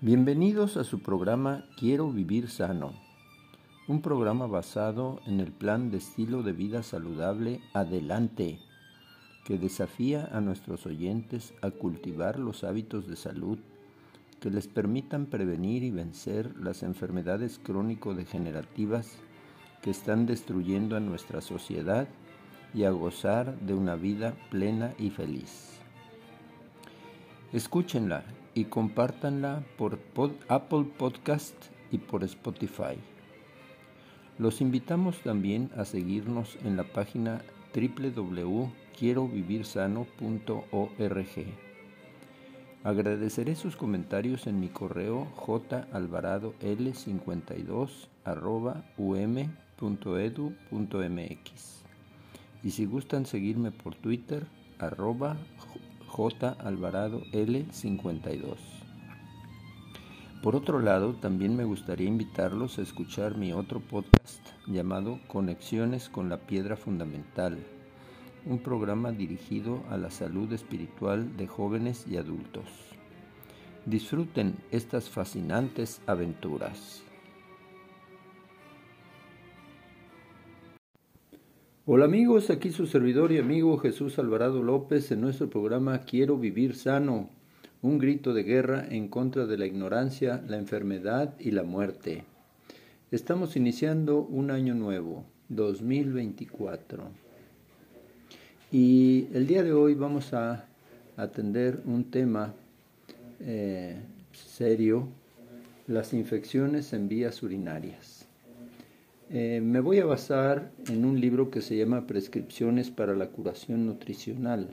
Bienvenidos a su programa Quiero Vivir Sano, un programa basado en el plan de estilo de vida saludable Adelante, que desafía a nuestros oyentes a cultivar los hábitos de salud que les permitan prevenir y vencer las enfermedades crónico-degenerativas que están destruyendo a nuestra sociedad y a gozar de una vida plena y feliz. Escúchenla y compártanla por Apple Podcast y por Spotify. Los invitamos también a seguirnos en la página www.quierovivirsano.org. Agradeceré sus comentarios en mi correo jalvaradol52.um.edu.mx y si gustan seguirme por Twitter arroba J. Alvarado L52. Por otro lado, también me gustaría invitarlos a escuchar mi otro podcast llamado Conexiones con la Piedra Fundamental, un programa dirigido a la salud espiritual de jóvenes y adultos. Disfruten estas fascinantes aventuras. Hola amigos, aquí su servidor y amigo Jesús Alvarado López en nuestro programa Quiero vivir sano, un grito de guerra en contra de la ignorancia, la enfermedad y la muerte. Estamos iniciando un año nuevo, 2024. Y el día de hoy vamos a atender un tema eh, serio, las infecciones en vías urinarias. Eh, me voy a basar en un libro que se llama Prescripciones para la curación nutricional,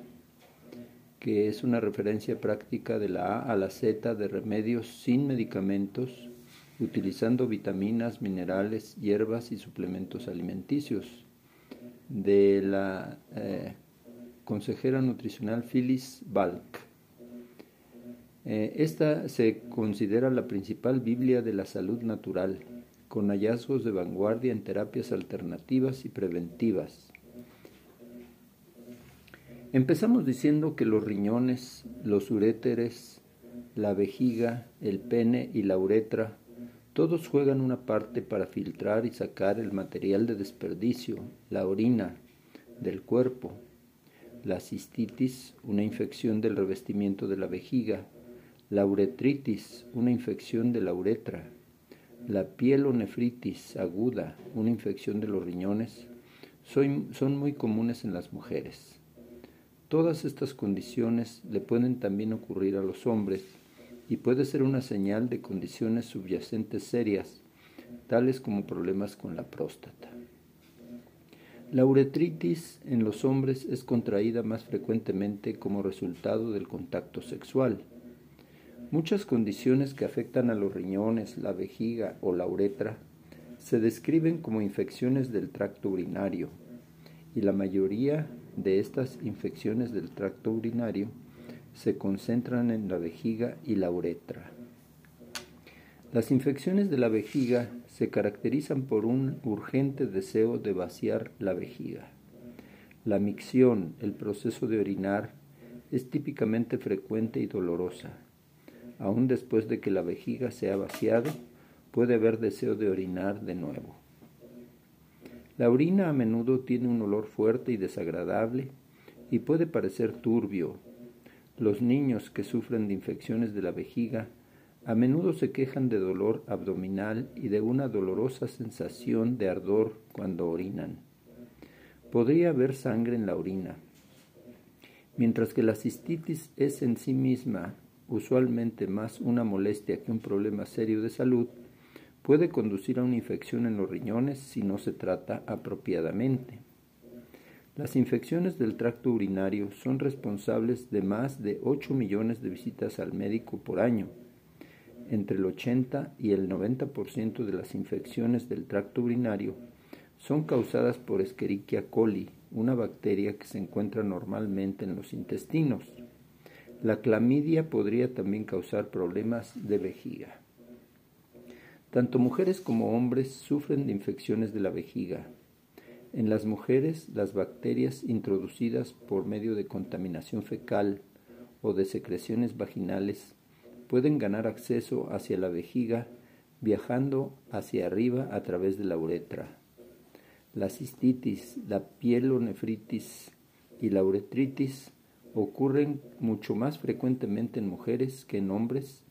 que es una referencia práctica de la A a la Z de remedios sin medicamentos, utilizando vitaminas, minerales, hierbas y suplementos alimenticios, de la eh, consejera nutricional Phyllis Balk. Eh, esta se considera la principal Biblia de la salud natural con hallazgos de vanguardia en terapias alternativas y preventivas. Empezamos diciendo que los riñones, los uréteres, la vejiga, el pene y la uretra, todos juegan una parte para filtrar y sacar el material de desperdicio, la orina, del cuerpo. La cistitis, una infección del revestimiento de la vejiga. La uretritis, una infección de la uretra la pielonefritis aguda, una infección de los riñones, son, muy comunes en las mujeres. Todas estas condiciones le pueden también ocurrir a los hombres y puede ser una señal de condiciones subyacentes serias, tales como problemas con la próstata. La uretritis en los hombres es contraída más frecuentemente como resultado del contacto sexual Muchas condiciones que afectan a los riñones, la vejiga o la uretra se describen como infecciones del tracto urinario y la mayoría de estas infecciones del tracto urinario se concentran en la vejiga y la uretra. Las infecciones de la vejiga se caracterizan por un urgente deseo de vaciar la vejiga. La micción, el proceso de orinar, es típicamente frecuente y dolorosa aun después de que la vejiga se ha vaciado, puede haber deseo de orinar de nuevo. La orina a menudo tiene un olor fuerte y desagradable y puede parecer turbio. Los niños que sufren de infecciones de la vejiga a menudo se quejan de dolor abdominal y de una dolorosa sensación de ardor cuando orinan. Podría haber sangre en la orina. Mientras que la cistitis es en sí misma usualmente más una molestia que un problema serio de salud, puede conducir a una infección en los riñones si no se trata apropiadamente. Las infecciones del tracto urinario son responsables de más de 8 millones de visitas al médico por año. Entre el 80 y el 90% de las infecciones del tracto urinario son causadas por Escherichia coli, una bacteria que se encuentra normalmente en los intestinos. La clamidia podría también causar problemas de vejiga. Tanto mujeres como hombres sufren de infecciones de la vejiga. En las mujeres, las bacterias introducidas por medio de contaminación fecal o de secreciones vaginales pueden ganar acceso hacia la vejiga viajando hacia arriba a través de la uretra. La cistitis, la pielonefritis y la uretritis ocurren mucho más frecuentemente en mujeres que en hombres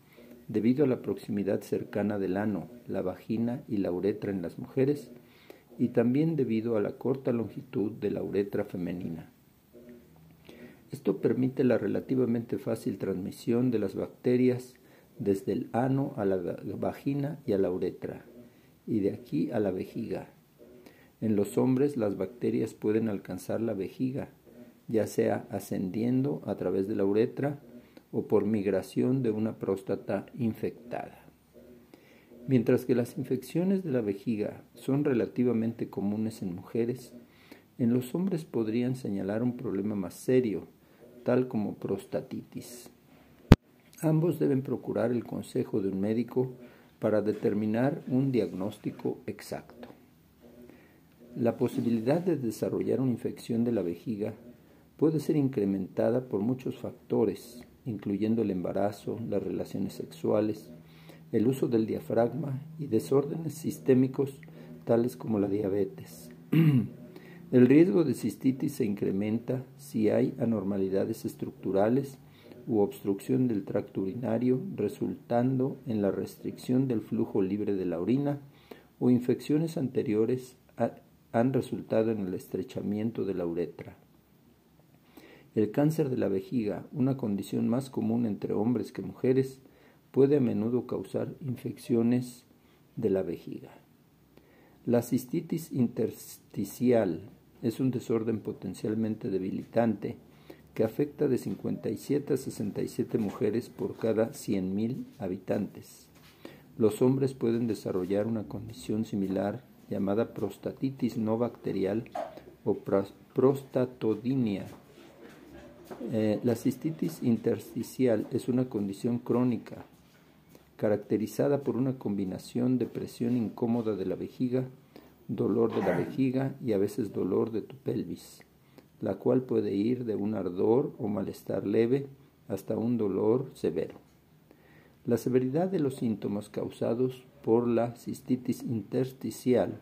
debido a la proximidad cercana del ano, la vagina y la uretra en las mujeres y también debido a la corta longitud de la uretra femenina. Esto permite la relativamente fácil transmisión de las bacterias desde el ano a la vagina y a la uretra, y de aquí a la vejiga. En los hombres las bacterias pueden alcanzar la vejiga, ya sea ascendiendo a través de la uretra o por migración de una próstata infectada. Mientras que las infecciones de la vejiga son relativamente comunes en mujeres, en los hombres podrían señalar un problema más serio, tal como prostatitis. Ambos deben procurar el consejo de un médico para determinar un diagnóstico exacto. La posibilidad de desarrollar una infección de la vejiga puede ser incrementada por muchos factores, incluyendo el embarazo, las relaciones sexuales, el uso del diafragma y desórdenes sistémicos tales como la diabetes. el riesgo de cistitis se incrementa si hay anormalidades estructurales u obstrucción del tracto urinario resultando en la restricción del flujo libre de la orina o infecciones anteriores han resultado en el estrechamiento de la uretra. El cáncer de la vejiga, una condición más común entre hombres que mujeres, puede a menudo causar infecciones de la vejiga. La cistitis intersticial es un desorden potencialmente debilitante que afecta de 57 a 67 mujeres por cada 100.000 habitantes. Los hombres pueden desarrollar una condición similar llamada prostatitis no bacterial o prostatodinia. Eh, la cistitis intersticial es una condición crónica caracterizada por una combinación de presión incómoda de la vejiga, dolor de la vejiga y a veces dolor de tu pelvis, la cual puede ir de un ardor o malestar leve hasta un dolor severo. La severidad de los síntomas causados por la cistitis intersticial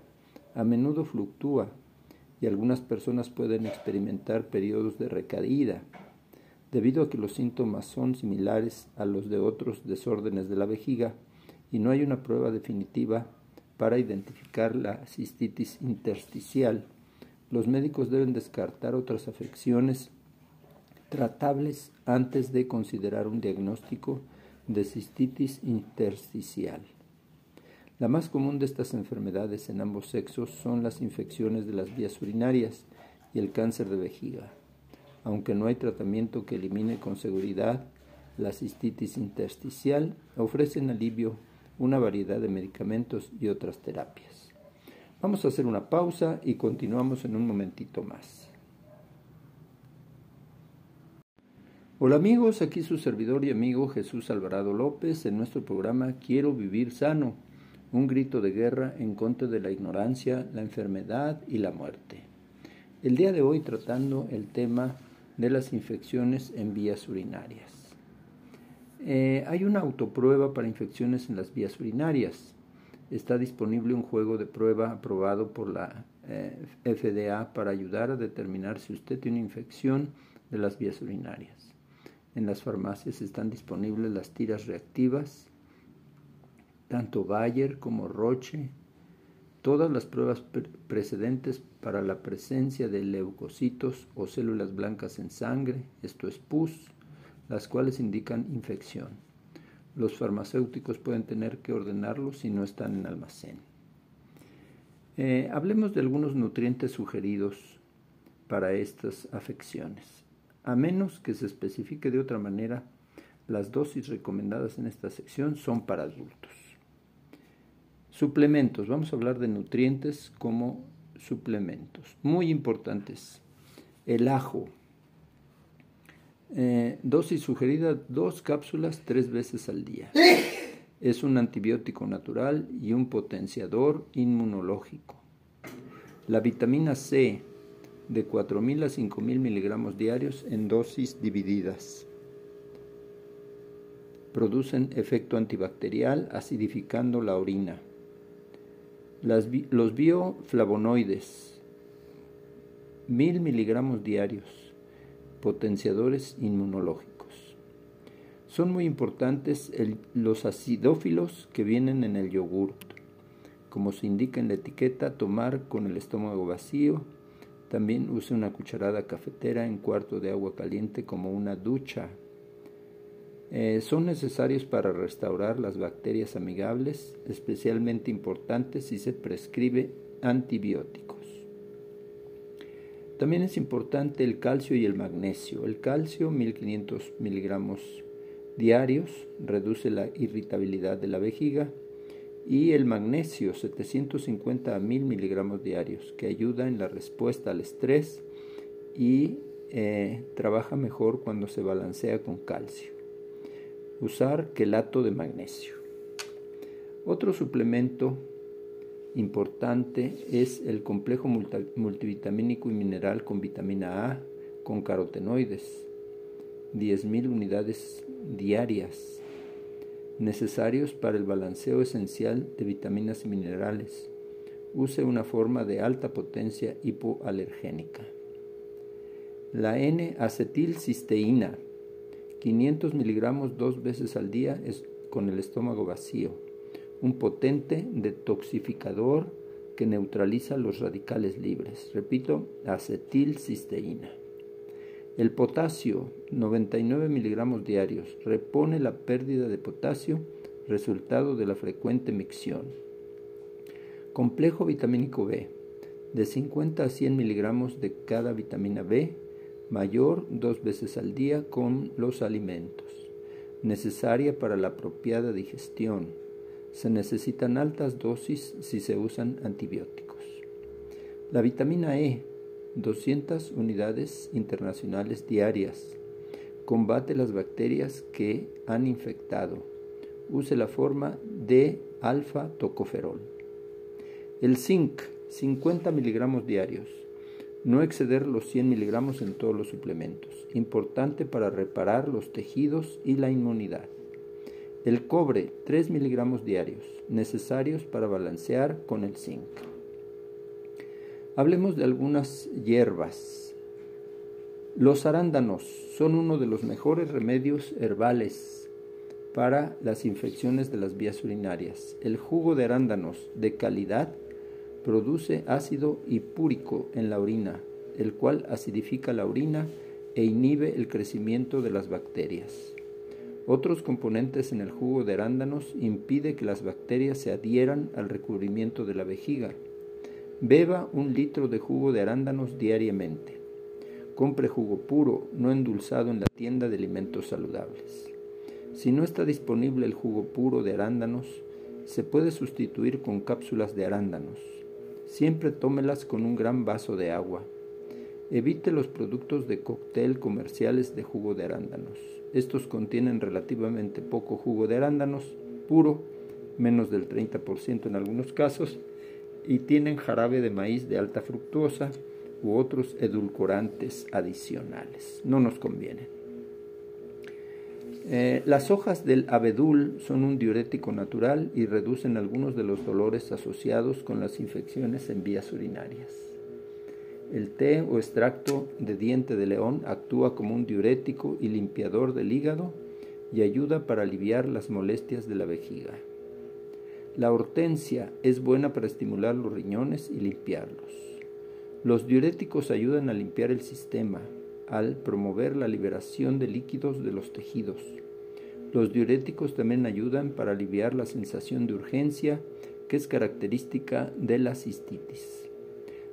a menudo fluctúa y algunas personas pueden experimentar periodos de recaída, debido a que los síntomas son similares a los de otros desórdenes de la vejiga y no hay una prueba definitiva para identificar la cistitis intersticial. Los médicos deben descartar otras afecciones tratables antes de considerar un diagnóstico de cistitis intersticial. La más común de estas enfermedades en ambos sexos son las infecciones de las vías urinarias y el cáncer de vejiga. Aunque no hay tratamiento que elimine con seguridad la cistitis intersticial, ofrecen alivio una variedad de medicamentos y otras terapias. Vamos a hacer una pausa y continuamos en un momentito más. Hola amigos, aquí su servidor y amigo Jesús Alvarado López en nuestro programa Quiero vivir sano, un grito de guerra en contra de la ignorancia, la enfermedad y la muerte. El día de hoy tratando el tema de las infecciones en vías urinarias. Eh, hay una autoprueba para infecciones en las vías urinarias. Está disponible un juego de prueba aprobado por la eh, FDA para ayudar a determinar si usted tiene infección de las vías urinarias. En las farmacias están disponibles las tiras reactivas, tanto Bayer como Roche, todas las pruebas precedentes para la presencia de leucocitos o células blancas en sangre, esto es pus, las cuales indican infección. Los farmacéuticos pueden tener que ordenarlos si no están en almacén. Eh, hablemos de algunos nutrientes sugeridos para estas afecciones. A menos que se especifique de otra manera, las dosis recomendadas en esta sección son para adultos. Suplementos. Vamos a hablar de nutrientes como suplementos. Muy importantes. El ajo. Eh, dosis sugerida, dos cápsulas tres veces al día. Es un antibiótico natural y un potenciador inmunológico. La vitamina C de 4.000 a 5.000 miligramos diarios en dosis divididas. producen efecto antibacterial acidificando la orina. Los bioflavonoides, mil miligramos diarios, potenciadores inmunológicos. Son muy importantes los acidófilos que vienen en el yogur. Como se indica en la etiqueta, tomar con el estómago vacío. También use una cucharada cafetera en cuarto de agua caliente como una ducha eh, son necesarios para restaurar las bacterias amigables, especialmente importantes si se prescribe antibióticos. También es importante el calcio y el magnesio. El calcio, 1500 miligramos diarios, reduce la irritabilidad de la vejiga y el magnesio, 750 a 1000 miligramos diarios, que ayuda en la respuesta al estrés y eh, trabaja mejor cuando se balancea con calcio usar quelato de magnesio. Otro suplemento importante es el complejo multivitamínico y mineral con vitamina A con carotenoides, 10.000 unidades diarias, necesarios para el balanceo esencial de vitaminas y minerales. Use una forma de alta potencia hipoalergénica. La N-acetilcisteína 500 miligramos dos veces al día es con el estómago vacío, un potente detoxificador que neutraliza los radicales libres. Repito, acetilcisteína. El potasio, 99 miligramos diarios, repone la pérdida de potasio resultado de la frecuente micción. Complejo vitamínico B, de 50 a 100 miligramos de cada vitamina B mayor dos veces al día con los alimentos, necesaria para la apropiada digestión. Se necesitan altas dosis si se usan antibióticos. La vitamina E, 200 unidades internacionales diarias. Combate las bacterias que han infectado. Use la forma de alfa tocoferol. El zinc, 50 miligramos diarios no exceder los 100 miligramos en todos los suplementos, importante para reparar los tejidos y la inmunidad. El cobre, 3 miligramos diarios, necesarios para balancear con el zinc. Hablemos de algunas hierbas. Los arándanos son uno de los mejores remedios herbales para las infecciones de las vías urinarias. El jugo de arándanos de calidad produce ácido hipúrico en la orina, el cual acidifica la orina e inhibe el crecimiento de las bacterias. Otros componentes en el jugo de arándanos impide que las bacterias se adhieran al recubrimiento de la vejiga. Beba un litro de jugo de arándanos diariamente. Compre jugo puro, no endulzado en la tienda de alimentos saludables. Si no está disponible el jugo puro de arándanos, se puede sustituir con cápsulas de arándanos. Siempre tómelas con un gran vaso de agua. Evite los productos de cóctel comerciales de jugo de arándanos. Estos contienen relativamente poco jugo de arándanos puro, menos del 30% en algunos casos, y tienen jarabe de maíz de alta fructuosa u otros edulcorantes adicionales. No nos convienen. Eh, las hojas del abedul son un diurético natural y reducen algunos de los dolores asociados con las infecciones en vías urinarias. El té o extracto de diente de león actúa como un diurético y limpiador del hígado y ayuda para aliviar las molestias de la vejiga. La hortensia es buena para estimular los riñones y limpiarlos. Los diuréticos ayudan a limpiar el sistema, al promover la liberación de líquidos de los tejidos. Los diuréticos también ayudan para aliviar la sensación de urgencia que es característica de la cistitis.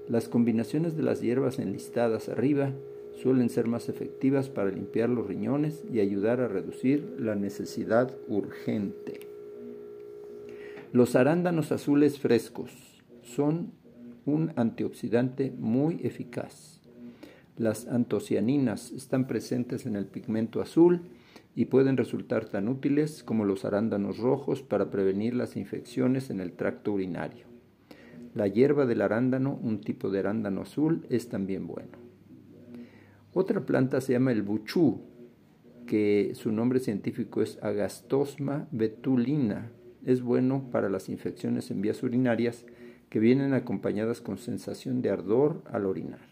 Las combinaciones de las hierbas enlistadas arriba suelen ser más efectivas para limpiar los riñones y ayudar a reducir la necesidad urgente. Los arándanos azules frescos son un antioxidante muy eficaz. Las antocianinas están presentes en el pigmento azul y pueden resultar tan útiles como los arándanos rojos para prevenir las infecciones en el tracto urinario. La hierba del arándano, un tipo de arándano azul, es también bueno. Otra planta se llama el buchú, que su nombre científico es Agastosma betulina. Es bueno para las infecciones en vías urinarias que vienen acompañadas con sensación de ardor al orinar.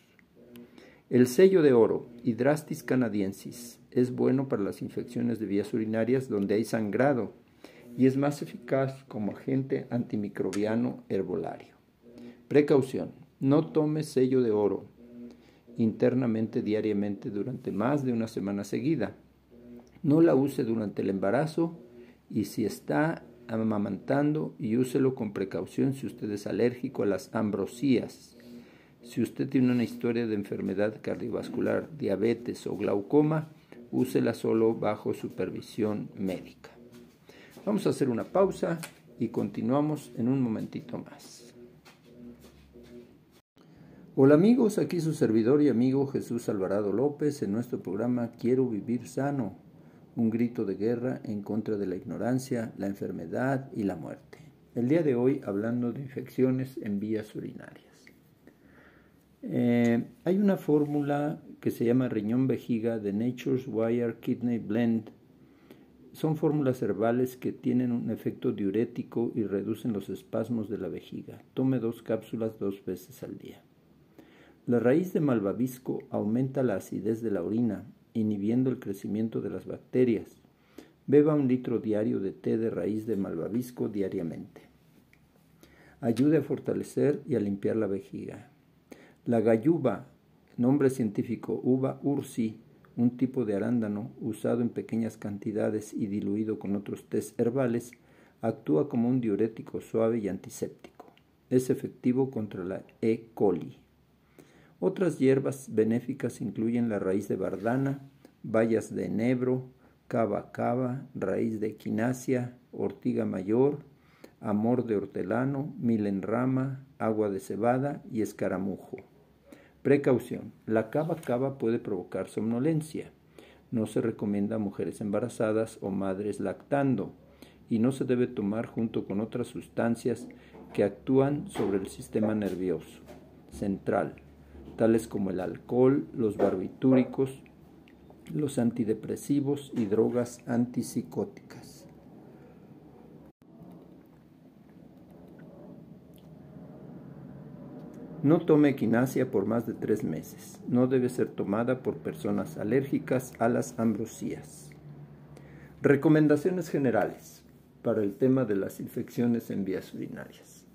El sello de oro, Hydrastis canadiensis, es bueno para las infecciones de vías urinarias donde hay sangrado y es más eficaz como agente antimicrobiano herbolario. Precaución, no tome sello de oro internamente diariamente durante más de una semana seguida. No la use durante el embarazo y si está amamantando y úselo con precaución si usted es alérgico a las ambrosías. Si usted tiene una historia de enfermedad cardiovascular, diabetes o glaucoma, úsela solo bajo supervisión médica. Vamos a hacer una pausa y continuamos en un momentito más. Hola amigos, aquí su servidor y amigo Jesús Alvarado López en nuestro programa Quiero vivir sano, un grito de guerra en contra de la ignorancia, la enfermedad y la muerte. El día de hoy hablando de infecciones en vías urinarias. Eh, hay una fórmula que se llama riñón vejiga de Nature's Wire Kidney Blend son fórmulas herbales que tienen un efecto diurético y reducen los espasmos de la vejiga. Tome dos cápsulas dos veces al día. La raíz de malvavisco aumenta la acidez de la orina, inhibiendo el crecimiento de las bacterias. Beba un litro diario de té de raíz de malvavisco diariamente. Ayude a fortalecer y a limpiar la vejiga. La galluva, nombre científico uva ursi, un tipo de arándano usado en pequeñas cantidades y diluido con otros tés herbales, actúa como un diurético suave y antiséptico. Es efectivo contra la E. coli. Otras hierbas benéficas incluyen la raíz de bardana, bayas de enebro, cava cava, raíz de equinacia, ortiga mayor, amor de hortelano, milenrama, agua de cebada y escaramujo. Precaución. La cava cava puede provocar somnolencia. No se recomienda a mujeres embarazadas o madres lactando y no se debe tomar junto con otras sustancias que actúan sobre el sistema nervioso central, tales como el alcohol, los barbitúricos, los antidepresivos y drogas antipsicóticas. No tome equinacia por más de tres meses. No debe ser tomada por personas alérgicas a las ambrosías. Recomendaciones generales para el tema de las infecciones en vías urinarias.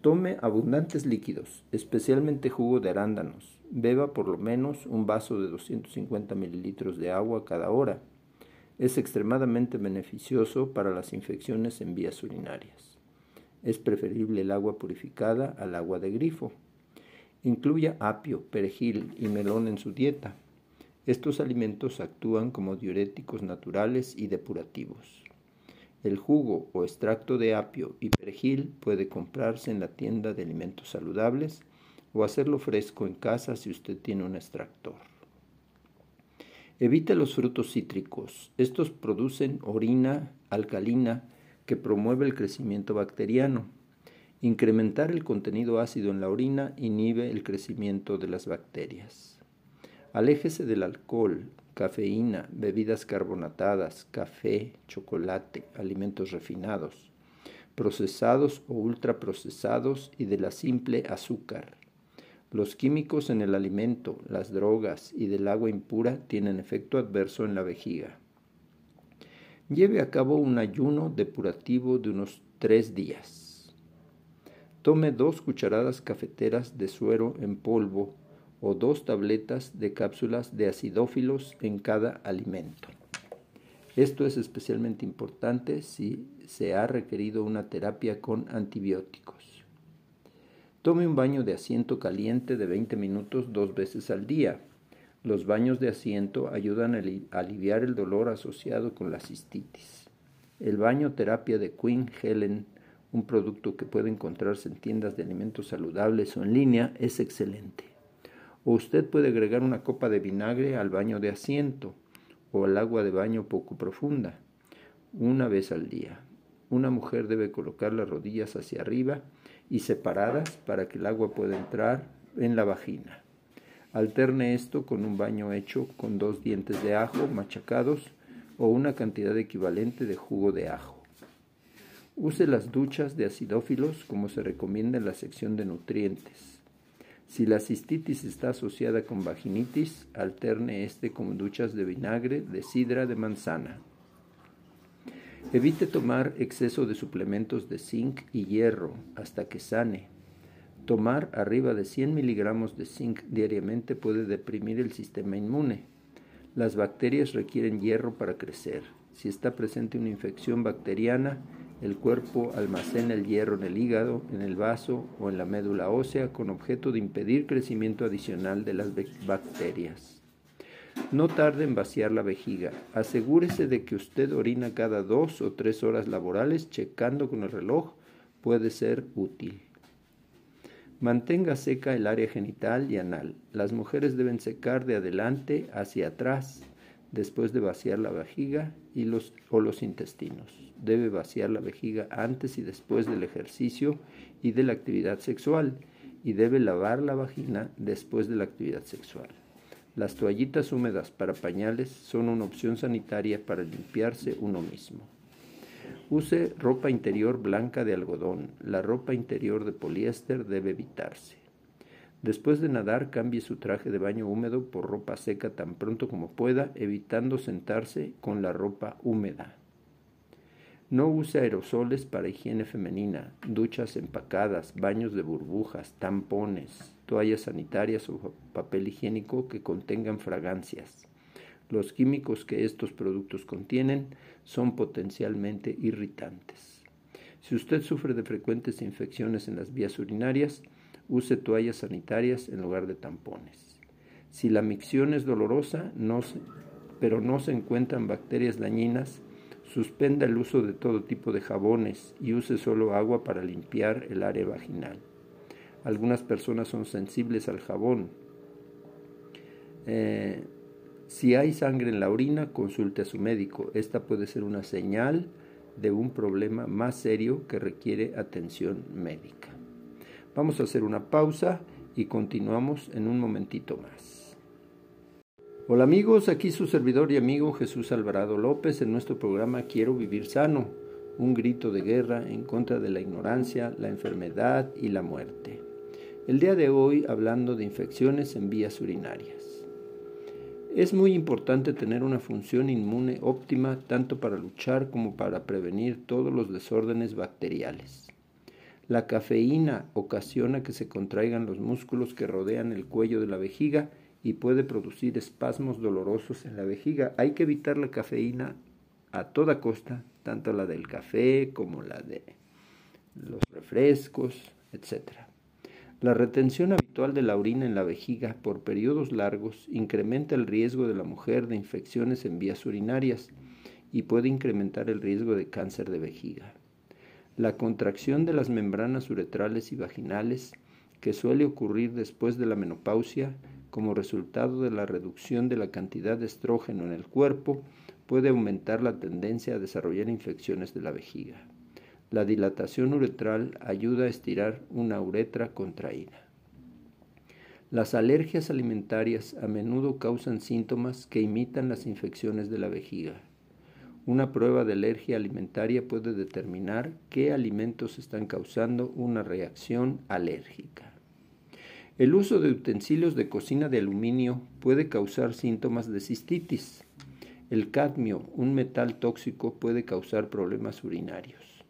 Tome abundantes líquidos, especialmente jugo de arándanos. Beba por lo menos un vaso de 250 mililitros de agua cada hora. Es extremadamente beneficioso para las infecciones en vías urinarias. Es preferible el agua purificada al agua de grifo. Incluya apio, perejil y melón en su dieta. Estos alimentos actúan como diuréticos naturales y depurativos. El jugo o extracto de apio y perejil puede comprarse en la tienda de alimentos saludables o hacerlo fresco en casa si usted tiene un extractor. Evite los frutos cítricos. Estos producen orina alcalina que promueve el crecimiento bacteriano. Incrementar el contenido ácido en la orina inhibe el crecimiento de las bacterias. Aléjese del alcohol, cafeína, bebidas carbonatadas, café, chocolate, alimentos refinados, procesados o ultraprocesados y de la simple azúcar. Los químicos en el alimento, las drogas y del agua impura tienen efecto adverso en la vejiga. Lleve a cabo un ayuno depurativo de unos tres días. Tome dos cucharadas cafeteras de suero en polvo o dos tabletas de cápsulas de acidófilos en cada alimento. Esto es especialmente importante si se ha requerido una terapia con antibióticos. Tome un baño de asiento caliente de 20 minutos dos veces al día. Los baños de asiento ayudan a aliviar el dolor asociado con la cistitis. El baño terapia de Queen Helen un producto que puede encontrarse en tiendas de alimentos saludables o en línea, es excelente. O usted puede agregar una copa de vinagre al baño de asiento o al agua de baño poco profunda, una vez al día. Una mujer debe colocar las rodillas hacia arriba y separadas para que el agua pueda entrar en la vagina. Alterne esto con un baño hecho con dos dientes de ajo machacados o una cantidad equivalente de jugo de ajo. Use las duchas de acidófilos como se recomienda en la sección de nutrientes. Si la cistitis está asociada con vaginitis, alterne este con duchas de vinagre de sidra de manzana. Evite tomar exceso de suplementos de zinc y hierro hasta que sane. Tomar arriba de 100 miligramos de zinc diariamente puede deprimir el sistema inmune. Las bacterias requieren hierro para crecer. Si está presente una infección bacteriana, el cuerpo almacena el hierro en el hígado, en el vaso o en la médula ósea con objeto de impedir crecimiento adicional de las bacterias. No tarde en vaciar la vejiga. Asegúrese de que usted orina cada dos o tres horas laborales, checando con el reloj. Puede ser útil. Mantenga seca el área genital y anal. Las mujeres deben secar de adelante hacia atrás después de vaciar la vejiga y los, o los intestinos. Debe vaciar la vejiga antes y después del ejercicio y de la actividad sexual y debe lavar la vagina después de la actividad sexual. Las toallitas húmedas para pañales son una opción sanitaria para limpiarse uno mismo. Use ropa interior blanca de algodón. La ropa interior de poliéster debe evitarse. Después de nadar, cambie su traje de baño húmedo por ropa seca tan pronto como pueda, evitando sentarse con la ropa húmeda. No use aerosoles para higiene femenina, duchas empacadas, baños de burbujas, tampones, toallas sanitarias o papel higiénico que contengan fragancias. Los químicos que estos productos contienen son potencialmente irritantes. Si usted sufre de frecuentes infecciones en las vías urinarias, use toallas sanitarias en lugar de tampones. Si la micción es dolorosa, pero no se encuentran bacterias dañinas, suspenda el uso de todo tipo de jabones y use solo agua para limpiar el área vaginal. Algunas personas son sensibles al jabón. Eh, si hay sangre en la orina, consulte a su médico. Esta puede ser una señal de un problema más serio que requiere atención médica. Vamos a hacer una pausa y continuamos en un momentito más. Hola amigos, aquí su servidor y amigo Jesús Alvarado López en nuestro programa Quiero vivir sano, un grito de guerra en contra de la ignorancia, la enfermedad y la muerte. El día de hoy hablando de infecciones en vías urinarias. Es muy importante tener una función inmune óptima tanto para luchar como para prevenir todos los desórdenes bacteriales. La cafeína ocasiona que se contraigan los músculos que rodean el cuello de la vejiga y puede producir espasmos dolorosos en la vejiga. Hay que evitar la cafeína a toda costa, tanto la del café como la de los refrescos, etc. La retención habitual de la orina en la vejiga por periodos largos incrementa el riesgo de la mujer de infecciones en vías urinarias y puede incrementar el riesgo de cáncer de vejiga. La contracción de las membranas uretrales y vaginales, que suele ocurrir después de la menopausia como resultado de la reducción de la cantidad de estrógeno en el cuerpo, puede aumentar la tendencia a desarrollar infecciones de la vejiga. La dilatación uretral ayuda a estirar una uretra contraída. Las alergias alimentarias a menudo causan síntomas que imitan las infecciones de la vejiga. Una prueba de alergia alimentaria puede determinar qué alimentos están causando una reacción alérgica. El uso de utensilios de cocina de aluminio puede causar síntomas de cistitis. El cadmio, un metal tóxico, puede causar problemas urinarios.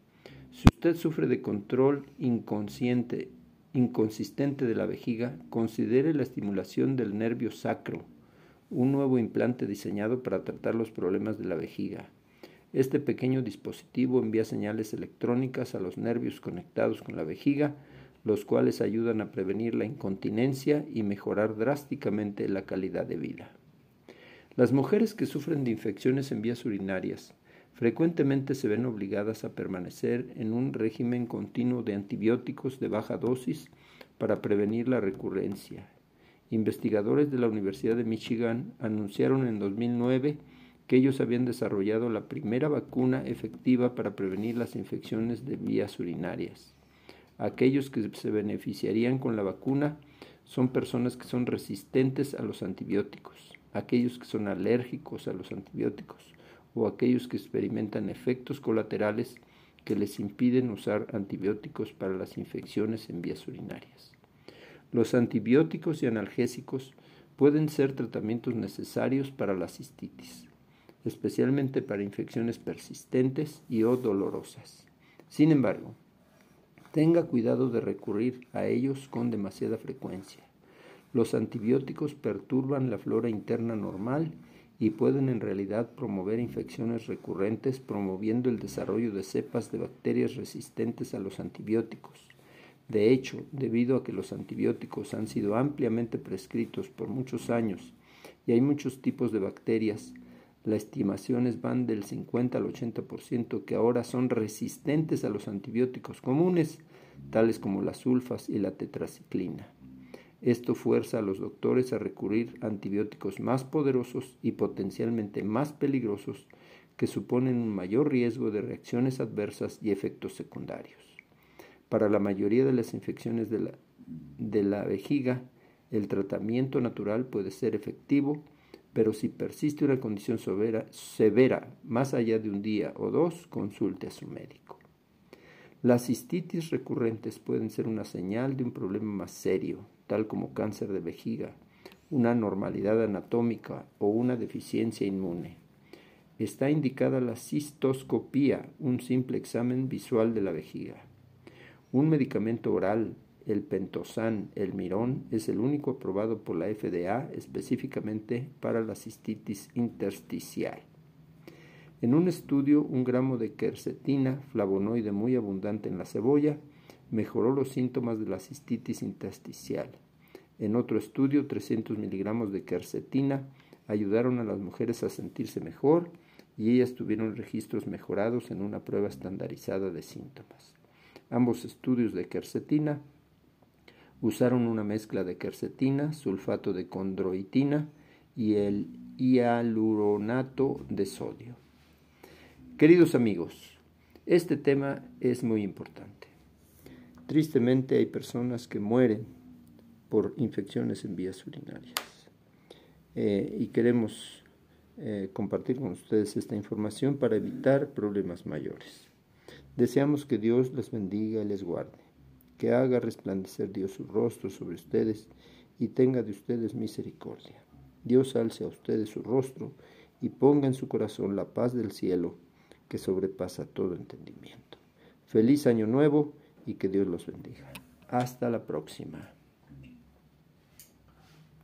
Si usted sufre de control inconsciente, inconsistente de la vejiga, considere la estimulación del nervio sacro, un nuevo implante diseñado para tratar los problemas de la vejiga. Este pequeño dispositivo envía señales electrónicas a los nervios conectados con la vejiga, los cuales ayudan a prevenir la incontinencia y mejorar drásticamente la calidad de vida. Las mujeres que sufren de infecciones en vías urinarias frecuentemente se ven obligadas a permanecer en un régimen continuo de antibióticos de baja dosis para prevenir la recurrencia. Investigadores de la Universidad de Michigan anunciaron en 2009 que ellos habían desarrollado la primera vacuna efectiva para prevenir las infecciones de vías urinarias. Aquellos que se beneficiarían con la vacuna son personas que son resistentes a los antibióticos, aquellos que son alérgicos a los antibióticos o aquellos que experimentan efectos colaterales que les impiden usar antibióticos para las infecciones en vías urinarias. Los antibióticos y analgésicos pueden ser tratamientos necesarios para la cistitis, especialmente para infecciones persistentes y o dolorosas. Sin embargo, tenga cuidado de recurrir a ellos con demasiada frecuencia. Los antibióticos perturban la flora interna normal y pueden en realidad promover infecciones recurrentes promoviendo el desarrollo de cepas de bacterias resistentes a los antibióticos. De hecho, debido a que los antibióticos han sido ampliamente prescritos por muchos años y hay muchos tipos de bacterias, las estimaciones van del 50 al 80% que ahora son resistentes a los antibióticos comunes, tales como las sulfas y la tetraciclina. Esto fuerza a los doctores a recurrir a antibióticos más poderosos y potencialmente más peligrosos que suponen un mayor riesgo de reacciones adversas y efectos secundarios. Para la mayoría de las infecciones de la, de la vejiga, el tratamiento natural puede ser efectivo, pero si persiste una condición severa, severa más allá de un día o dos, consulte a su médico. Las cistitis recurrentes pueden ser una señal de un problema más serio, tal como cáncer de vejiga, una anormalidad anatómica o una deficiencia inmune. Está indicada la cistoscopía, un simple examen visual de la vejiga. Un medicamento oral el pentosan, el mirón, es el único aprobado por la FDA específicamente para la cistitis intersticial. En un estudio, un gramo de quercetina, flavonoide muy abundante en la cebolla, mejoró los síntomas de la cistitis intersticial. En otro estudio, 300 miligramos de quercetina ayudaron a las mujeres a sentirse mejor y ellas tuvieron registros mejorados en una prueba estandarizada de síntomas. Ambos estudios de quercetina Usaron una mezcla de quercetina, sulfato de condroitina y el hialuronato de sodio. Queridos amigos, este tema es muy importante. Tristemente hay personas que mueren por infecciones en vías urinarias eh, y queremos eh, compartir con ustedes esta información para evitar problemas mayores. Deseamos que Dios les bendiga y les guarde que haga resplandecer Dios su rostro sobre ustedes y tenga de ustedes misericordia. Dios alce a ustedes su rostro y ponga en su corazón la paz del cielo que sobrepasa todo entendimiento. Feliz año nuevo y que Dios los bendiga. Hasta la próxima.